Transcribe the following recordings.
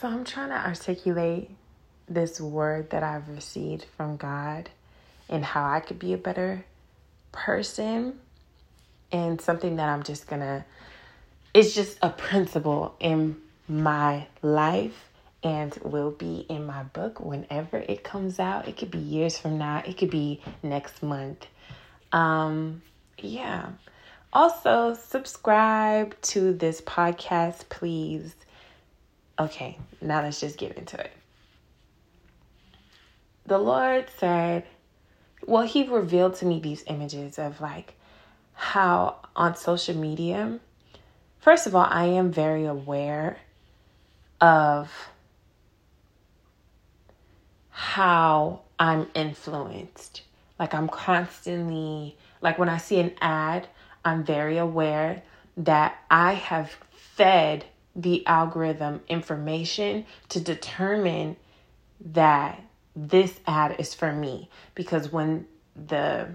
So I'm trying to articulate this word that I've received from God and how I could be a better person and something that I'm just gonna it's just a principle in my life and will be in my book whenever it comes out. It could be years from now, it could be next month. Um yeah. Also, subscribe to this podcast, please. Okay, now let's just get into it. The Lord said, well, He revealed to me these images of like how on social media, first of all, I am very aware of how I'm influenced. Like I'm constantly, like when I see an ad, I'm very aware that I have fed the algorithm information to determine that this ad is for me. Because when the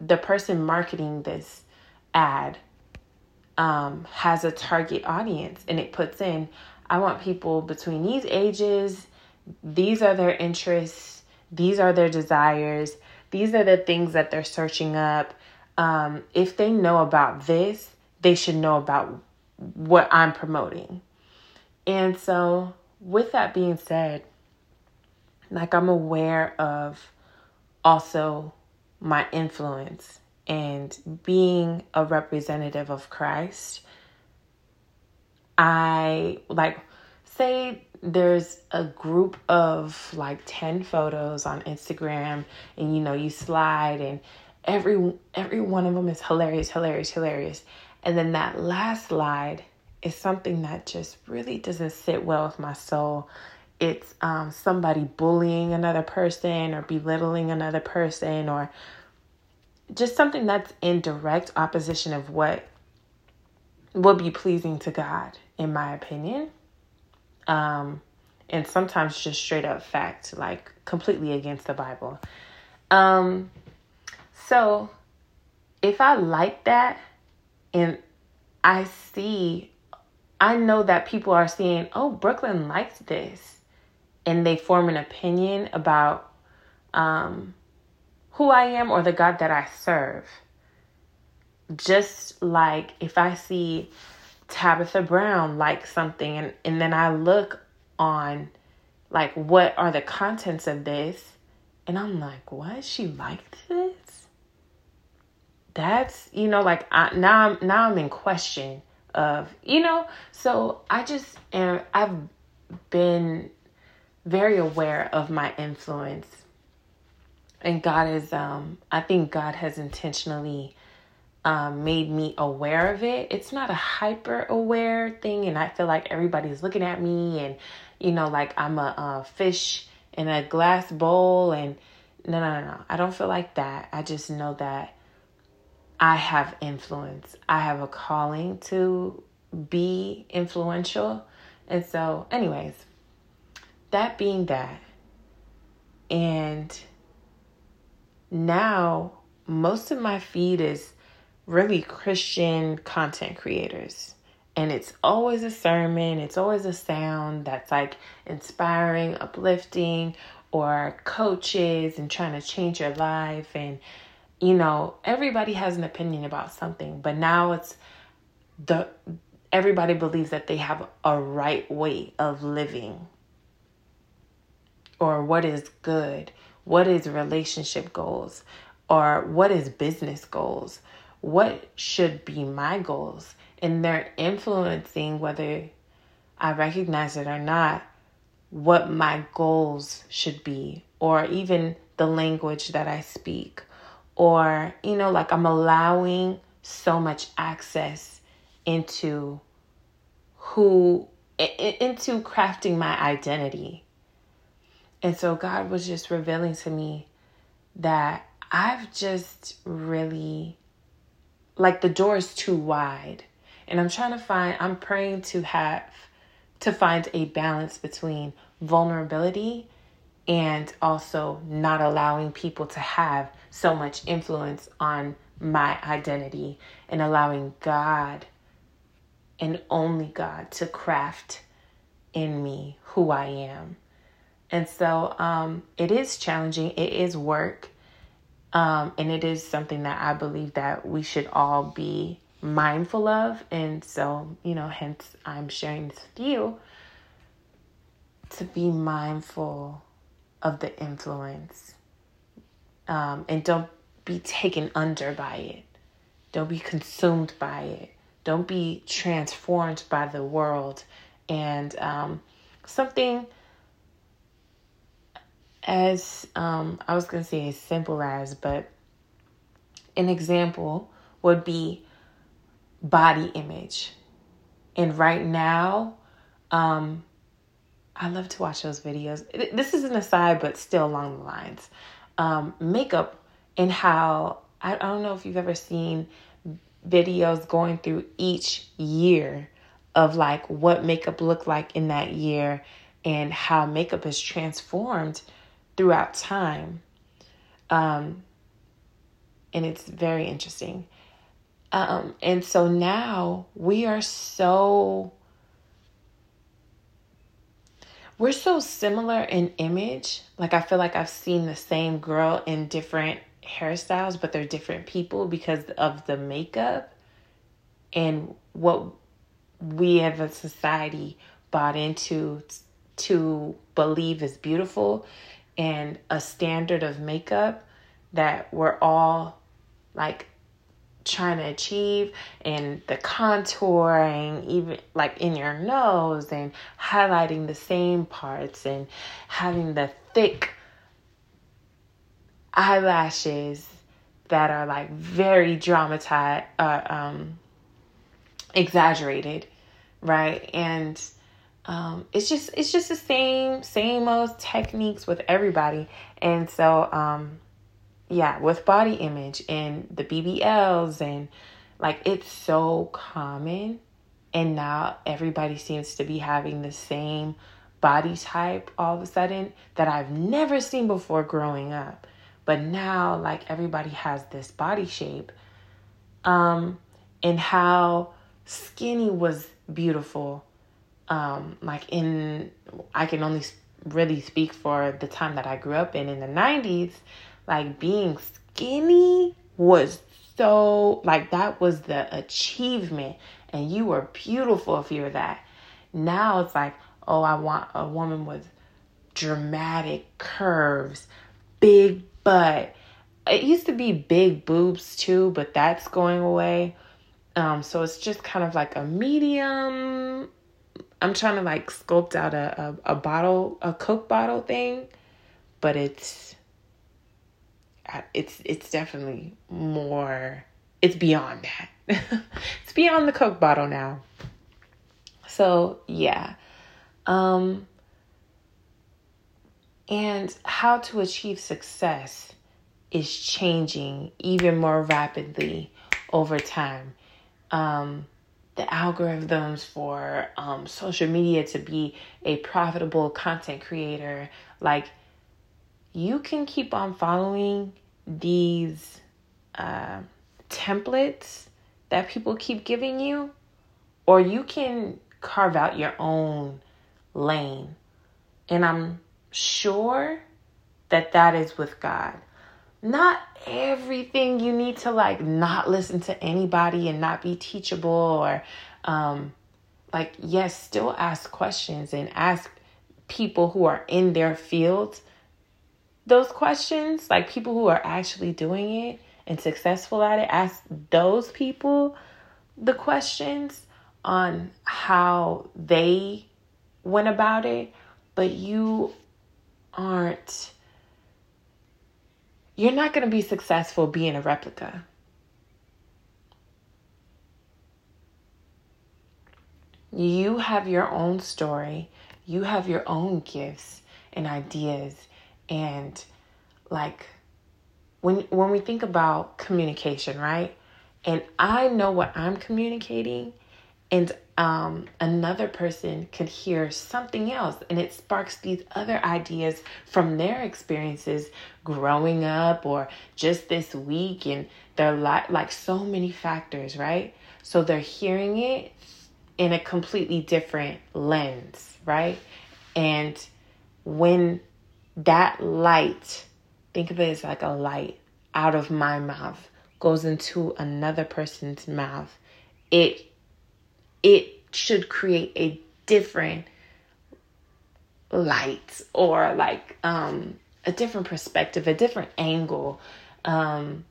the person marketing this ad um, has a target audience and it puts in i want people between these ages these are their interests these are their desires these are the things that they're searching up. Um, if they know about this they should know about what I'm promoting. And so, with that being said, like I'm aware of also my influence and being a representative of Christ. I like say there's a group of like 10 photos on Instagram and you know you slide and every every one of them is hilarious hilarious hilarious and then that last slide is something that just really doesn't sit well with my soul. It's um, somebody bullying another person or belittling another person or just something that's in direct opposition of what would be pleasing to God, in my opinion. Um, and sometimes just straight up fact, like completely against the Bible. Um, so if I like that, and I see, I know that people are seeing, oh, Brooklyn likes this. And they form an opinion about um, who I am or the God that I serve. Just like if I see Tabitha Brown like something and, and then I look on like what are the contents of this and I'm like, what? She liked this? That's you know like I, now I'm now I'm in question of you know so I just am I've been very aware of my influence and God is um I think God has intentionally um, made me aware of it. It's not a hyper aware thing, and I feel like everybody's looking at me, and you know, like I'm a, a fish in a glass bowl, and no, no, no, no. I don't feel like that. I just know that I have influence. I have a calling to be influential. And so, anyways, that being that, and now most of my feed is really Christian content creators. And it's always a sermon, it's always a sound that's like inspiring, uplifting, or coaches and trying to change your life and you know, everybody has an opinion about something, but now it's the everybody believes that they have a right way of living or what is good, what is relationship goals, or what is business goals, what should be my goals. And they're influencing whether I recognize it or not, what my goals should be, or even the language that I speak, or you know like i'm allowing so much access into who into crafting my identity. And so god was just revealing to me that i've just really like the door is too wide. And i'm trying to find i'm praying to have to find a balance between vulnerability and also not allowing people to have so much influence on my identity and allowing God and only God to craft in me who I am. And so um, it is challenging, it is work. Um, and it is something that I believe that we should all be mindful of. And so, you know, hence I'm sharing this with you to be mindful of the influence. Um, and don't be taken under by it. Don't be consumed by it. Don't be transformed by the world. And um, something as um, I was going to say as simple as, but an example would be body image. And right now, um, I love to watch those videos. This is an aside, but still along the lines. Um, makeup and how I, I don't know if you've ever seen videos going through each year of like what makeup looked like in that year and how makeup is transformed throughout time. Um, and it's very interesting. Um, and so now we are so we're so similar in image. Like I feel like I've seen the same girl in different hairstyles, but they're different people because of the makeup and what we as a society bought into to believe is beautiful and a standard of makeup that we're all like trying to achieve and the contouring even like in your nose and highlighting the same parts and having the thick eyelashes that are like very dramatized uh, um exaggerated right? And um, it's just it's just the same same old techniques with everybody. And so um, yeah with body image and the bbls and like it's so common and now everybody seems to be having the same body type all of a sudden that i've never seen before growing up. But now like everybody has this body shape um and how skinny was beautiful um, like in I can only really speak for the time that I grew up in in the 90s, like being skinny was so like that was the achievement and you were beautiful if you were that. Now it's like, oh, I want a woman with dramatic curves, big butt. It used to be big boobs too, but that's going away. Um, so it's just kind of like a medium I'm trying to like sculpt out a, a, a bottle, a Coke bottle thing, but it's it's it's definitely more it's beyond that. it's beyond the Coke bottle now. So, yeah. Um and how to achieve success is changing even more rapidly over time. Um the algorithms for um, social media to be a profitable content creator. Like, you can keep on following these uh, templates that people keep giving you, or you can carve out your own lane. And I'm sure that that is with God not everything you need to like not listen to anybody and not be teachable or um like yes still ask questions and ask people who are in their field those questions like people who are actually doing it and successful at it ask those people the questions on how they went about it. But you aren't you're not going to be successful being a replica. You have your own story, you have your own gifts and ideas and like when when we think about communication, right? And I know what I'm communicating and um, another person could hear something else and it sparks these other ideas from their experiences growing up or just this week and they're like like so many factors right so they're hearing it in a completely different lens, right? And when that light, think of it as like a light out of my mouth, goes into another person's mouth, it it should create a different light or like um a different perspective, a different angle. Um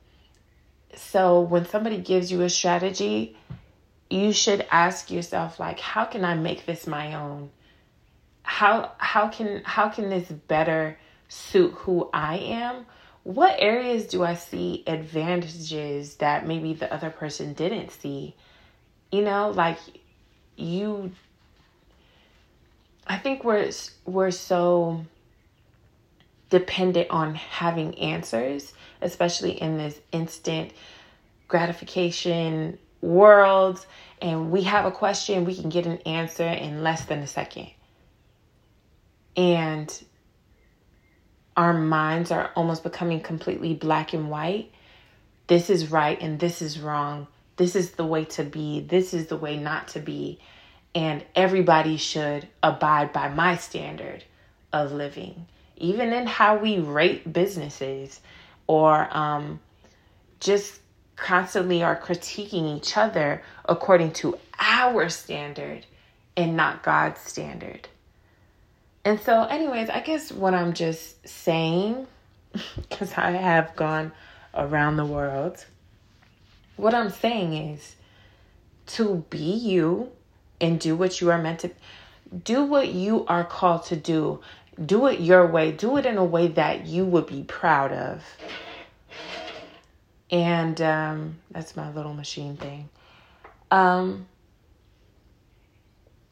so when somebody gives you a strategy, you should ask yourself like how can I make this my own? How how can how can this better suit who I am? What areas do I see advantages that maybe the other person didn't see? You know, like you I think we're we're so dependent on having answers, especially in this instant gratification world. And we have a question, we can get an answer in less than a second. And our minds are almost becoming completely black and white. This is right and this is wrong. This is the way to be. This is the way not to be. And everybody should abide by my standard of living, even in how we rate businesses or um, just constantly are critiquing each other according to our standard and not God's standard. And so, anyways, I guess what I'm just saying, because I have gone around the world, what I'm saying is to be you and do what you are meant to do what you are called to do. Do it your way. Do it in a way that you would be proud of. And um, that's my little machine thing. Um,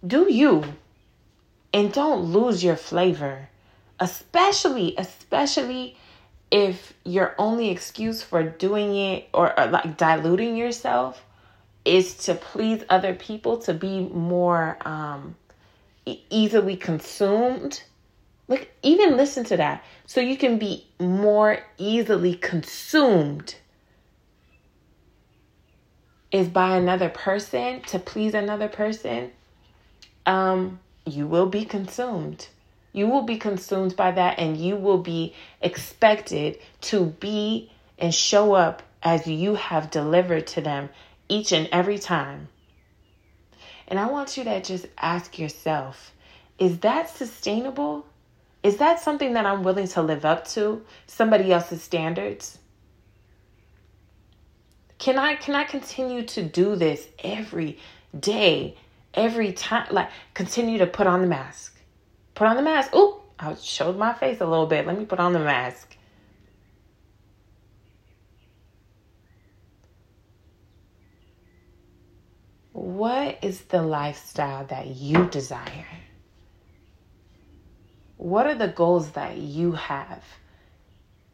do you and don't lose your flavor, especially, especially if your only excuse for doing it or, or like diluting yourself is to please other people to be more um, easily consumed. Look, even listen to that. So you can be more easily consumed is by another person to please another person. Um, you will be consumed. You will be consumed by that, and you will be expected to be and show up as you have delivered to them each and every time. And I want you to just ask yourself is that sustainable? Is that something that I'm willing to live up to? Somebody else's standards? Can I can I continue to do this every day every time like continue to put on the mask. Put on the mask. Oh i showed my face a little bit. Let me put on the mask. What is the lifestyle that you desire? What are the goals that you have?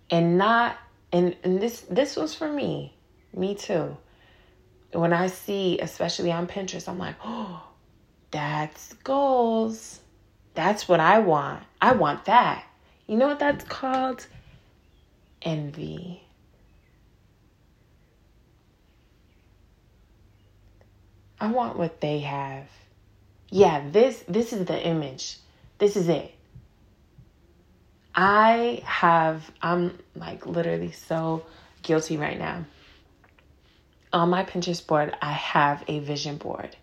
And not and, and this this was for me. Me too. When I see, especially on Pinterest, I'm like, oh, that's goals. That's what I want. I want that. You know what that's called? Envy. I want what they have. Yeah, this this is the image. This is it. I have I'm like literally so guilty right now on my Pinterest board, I have a vision board.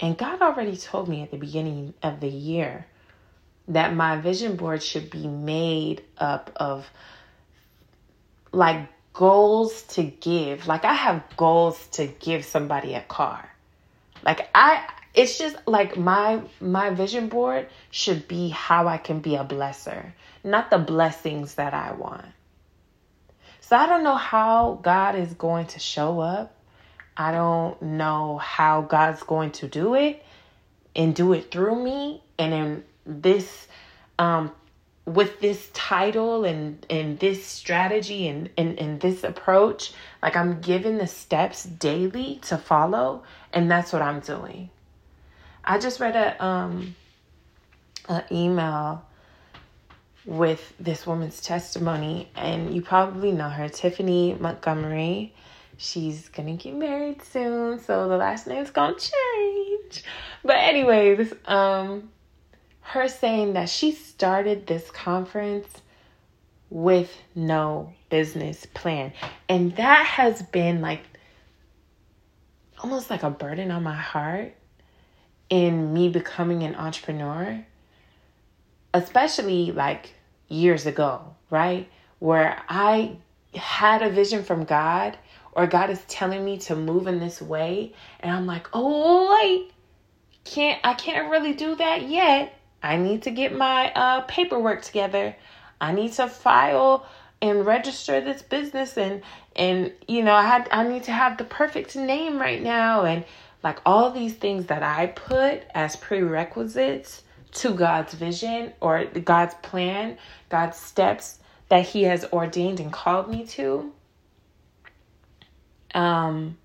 And God already told me at the beginning of the year that my vision board should be made up of like goals to give. Like I have goals to give somebody a car. Like I it's just like my my vision board should be how I can be a blesser, not the blessings that I want. So I don't know how God is going to show up. I don't know how God's going to do it and do it through me. And in this, um, with this title and, and this strategy and, and, and this approach, like I'm given the steps daily to follow, and that's what I'm doing. I just read a um an email with this woman's testimony, and you probably know her, Tiffany Montgomery. She's gonna get married soon, so the last name's gonna change. But anyways, um her saying that she started this conference with no business plan. And that has been like almost like a burden on my heart in me becoming an entrepreneur, especially like years ago, right? Where I had a vision from God or God is telling me to move in this way and I'm like, "Oh, wait. Can't I can't really do that yet. I need to get my uh paperwork together. I need to file and register this business and and you know, I had I need to have the perfect name right now and like all these things that I put as prerequisites to God's vision or God's plan, God's steps that he has ordained and called me to. Um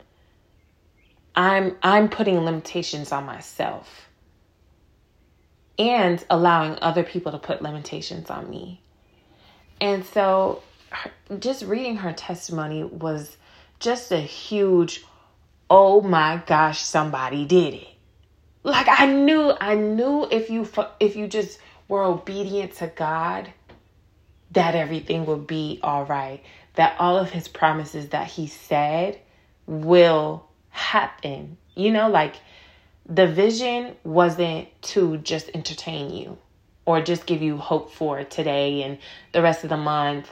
I'm I'm putting limitations on myself and allowing other people to put limitations on me. And so her, just reading her testimony was just a huge oh my gosh somebody did it like i knew i knew if you if you just were obedient to god that everything would be all right that all of his promises that he said will happen. You know like the vision wasn't to just entertain you or just give you hope for today and the rest of the month.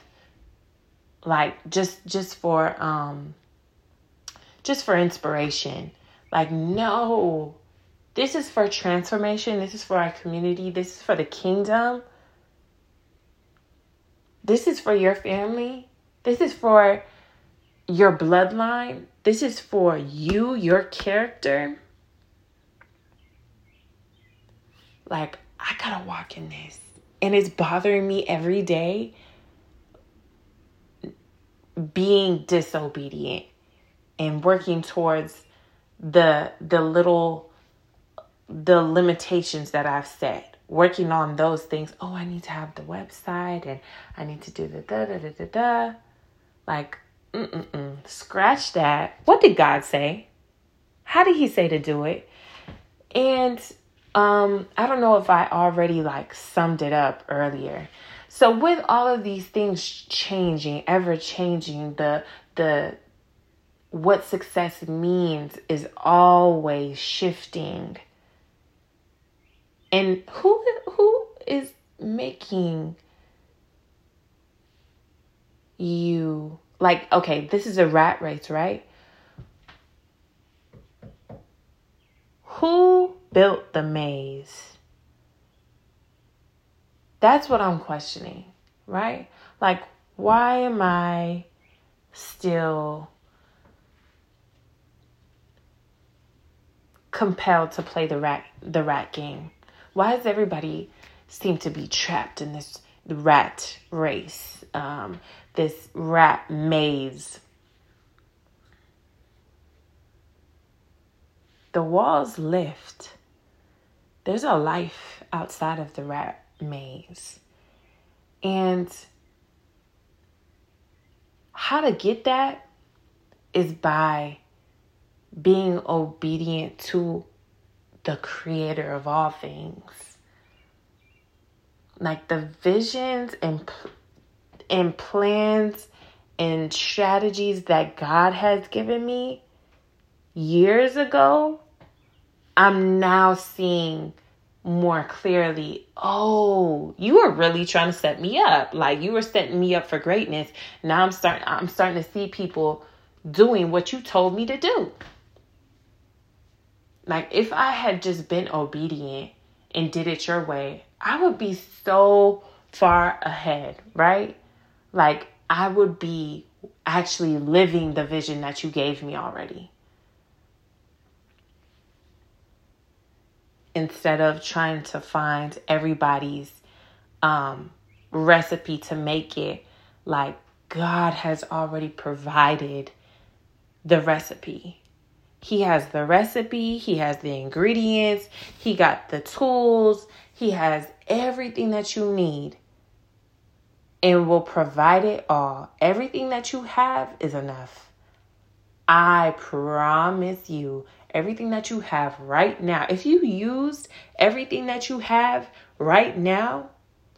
Like just just for um just for inspiration. Like no this is for transformation. This is for our community. This is for the kingdom. This is for your family this is for your bloodline this is for you your character like I gotta walk in this. And it's bothering me every day being disobedient and working towards the the little the limitations that I've set. Working on those things. Oh, I need to have the website and I need to do the da da da da da. Like, mm-mm-mm. Scratch that. What did God say? How did He say to do it? And um, I don't know if I already like summed it up earlier. So with all of these things changing, ever changing, the the what success means is always shifting. And who who is making you like okay, this is a rat race, right? Who built the maze? That's what I'm questioning, right? Like, why am I still compelled to play the rat the rat game? Why does everybody seem to be trapped in this rat race, um, this rat maze? The walls lift there's a life outside of the rat maze. And how to get that is by being obedient to the creator of all things. Like the visions and and plans and strategies that God has given me years ago I'm now seeing more clearly, oh, you were really trying to set me up. Like you were setting me up for greatness. Now I'm starting I'm starting to see people doing what you told me to do. Like if I had just been obedient and did it your way, I would be so far ahead, right? Like I would be actually living the vision that you gave me already. instead of trying to find everybody's um, recipe to make it like God has already provided the recipe. He has the recipe, he has the ingredients, he got the tools, he has everything that you need and will provide it all. Everything that you have is enough. I promise you, everything that you have right now, if you used everything that you have right now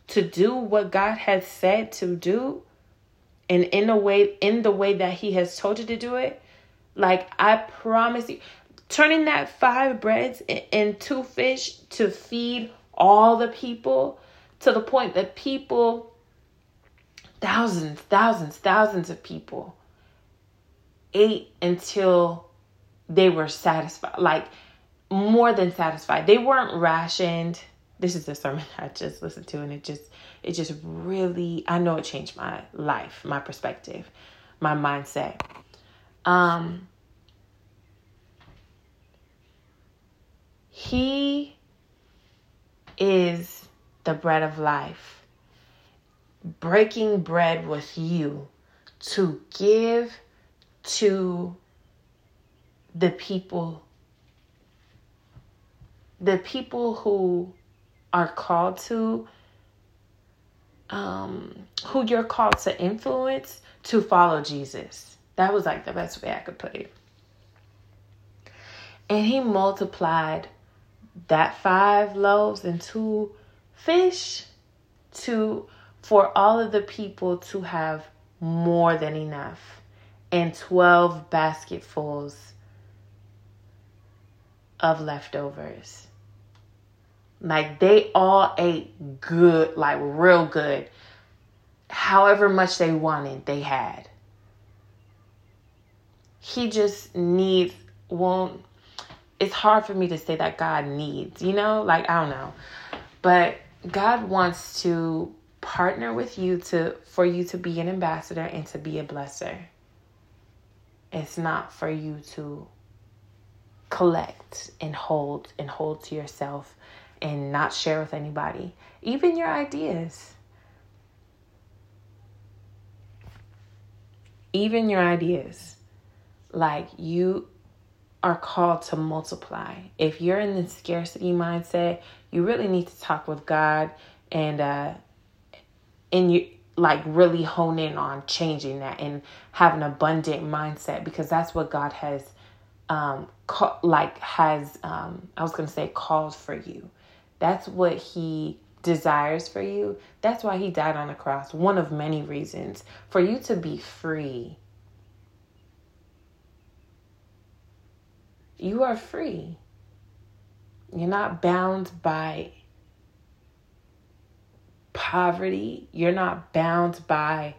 to do what God has said to do and in a way in the way that he has told you to do it, like I promise you, turning that five breads and two fish to feed all the people to the point that people thousands, thousands, thousands of people ate until they were satisfied, like more than satisfied. They weren't rationed. This is the sermon I just listened to, and it just, it just really, I know it changed my life, my perspective, my mindset. Um, he is the bread of life, breaking bread with you to give to the people the people who are called to um who you're called to influence to follow Jesus. That was like the best way I could put it. And he multiplied that five loaves and two fish to for all of the people to have more than enough and 12 basketfuls of leftovers. Like they all ate good, like real good. However much they wanted, they had. He just needs, won't, it's hard for me to say that God needs, you know? Like, I don't know. But God wants to partner with you to for you to be an ambassador and to be a blesser. It's not for you to collect and hold and hold to yourself and not share with anybody, even your ideas. Even your ideas. Like you are called to multiply. If you're in the scarcity mindset, you really need to talk with God and uh and you like really hone in on changing that and have an abundant mindset because that's what God has um like has um I was going to say called for you. That's what he desires for you. That's why he died on the cross. One of many reasons for you to be free you are free. You're not bound by poverty. You're not bound by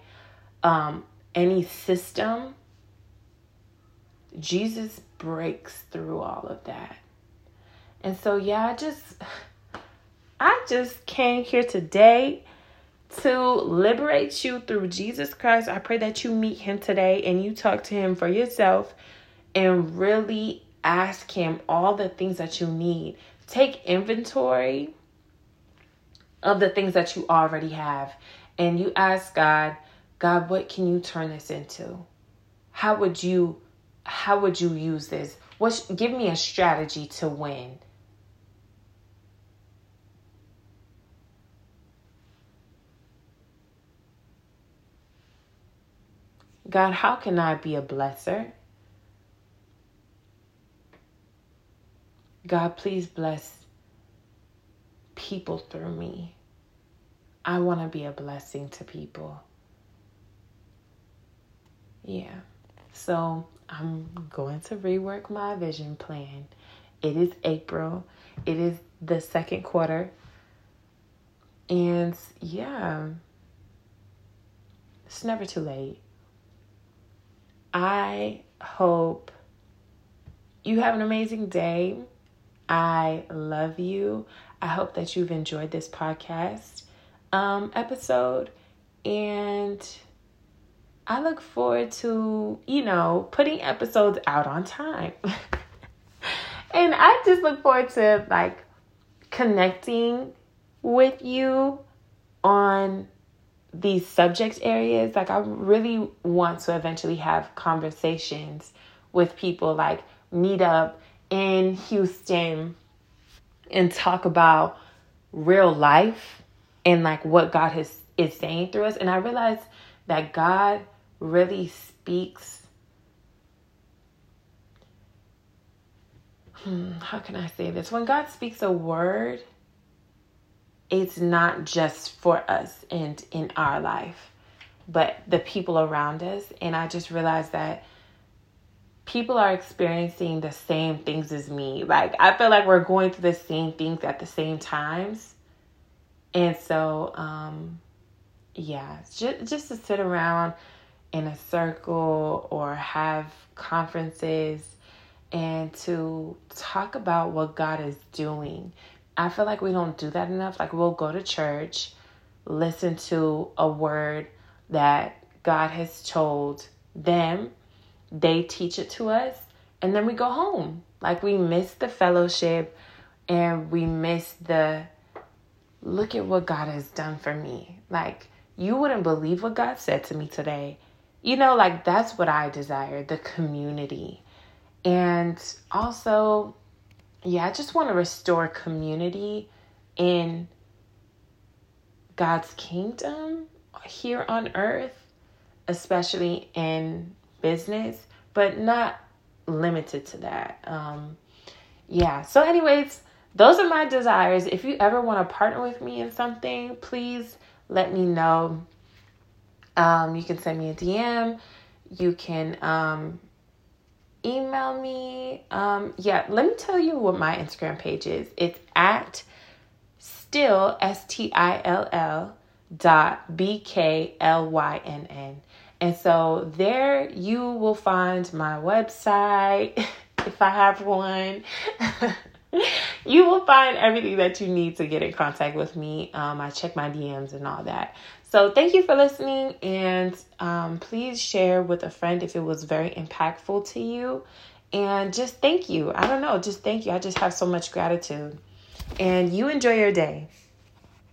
um, any system. Jesus breaks through all of that. And so, yeah, I just, I just came here today to liberate you through Jesus Christ. I pray that you meet him today and you talk to him for yourself and really ask Him all the things that you need. Take inventory of the things that you already have. And you ask God, God, what can you turn this into? How would you how would you use this? What give me a strategy to win? God, how can I be a blesser? God, please bless people through me. I want to be a blessing to people. Yeah. So I'm going to rework my vision plan. It is April, it is the second quarter. And yeah, it's never too late. I hope you have an amazing day. I love you. I hope that you've enjoyed this podcast um, episode. And I look forward to, you know, putting episodes out on time. and I just look forward to like connecting with you on these subject areas. Like, I really want to eventually have conversations with people, like, meet up in Houston and talk about real life and like what God has is saying through us. And I realized that God really speaks hmm, how can I say this? When God speaks a word, it's not just for us and in our life, but the people around us. And I just realized that people are experiencing the same things as me. Like, I feel like we're going through the same things at the same times. And so, um, yeah, just, just to sit around in a circle or have conferences and to talk about what God is doing. I feel like we don't do that enough. Like, we'll go to church, listen to a word that God has told them, they teach it to us, and then we go home. Like, we miss the fellowship and we miss the look at what God has done for me. Like, you wouldn't believe what God said to me today. You know, like that's what I desire the community. And also, yeah, I just want to restore community in God's kingdom here on earth, especially in business, but not limited to that. Um, yeah, so, anyways, those are my desires. If you ever want to partner with me in something, please let me know. Um, you can send me a DM. You can um, email me. Um, yeah, let me tell you what my Instagram page is. It's at still S T I L L dot B K L Y N N. And so there you will find my website if I have one. you will find everything that you need to get in contact with me. Um, I check my DMs and all that. So, thank you for listening, and um, please share with a friend if it was very impactful to you. And just thank you. I don't know, just thank you. I just have so much gratitude. And you enjoy your day.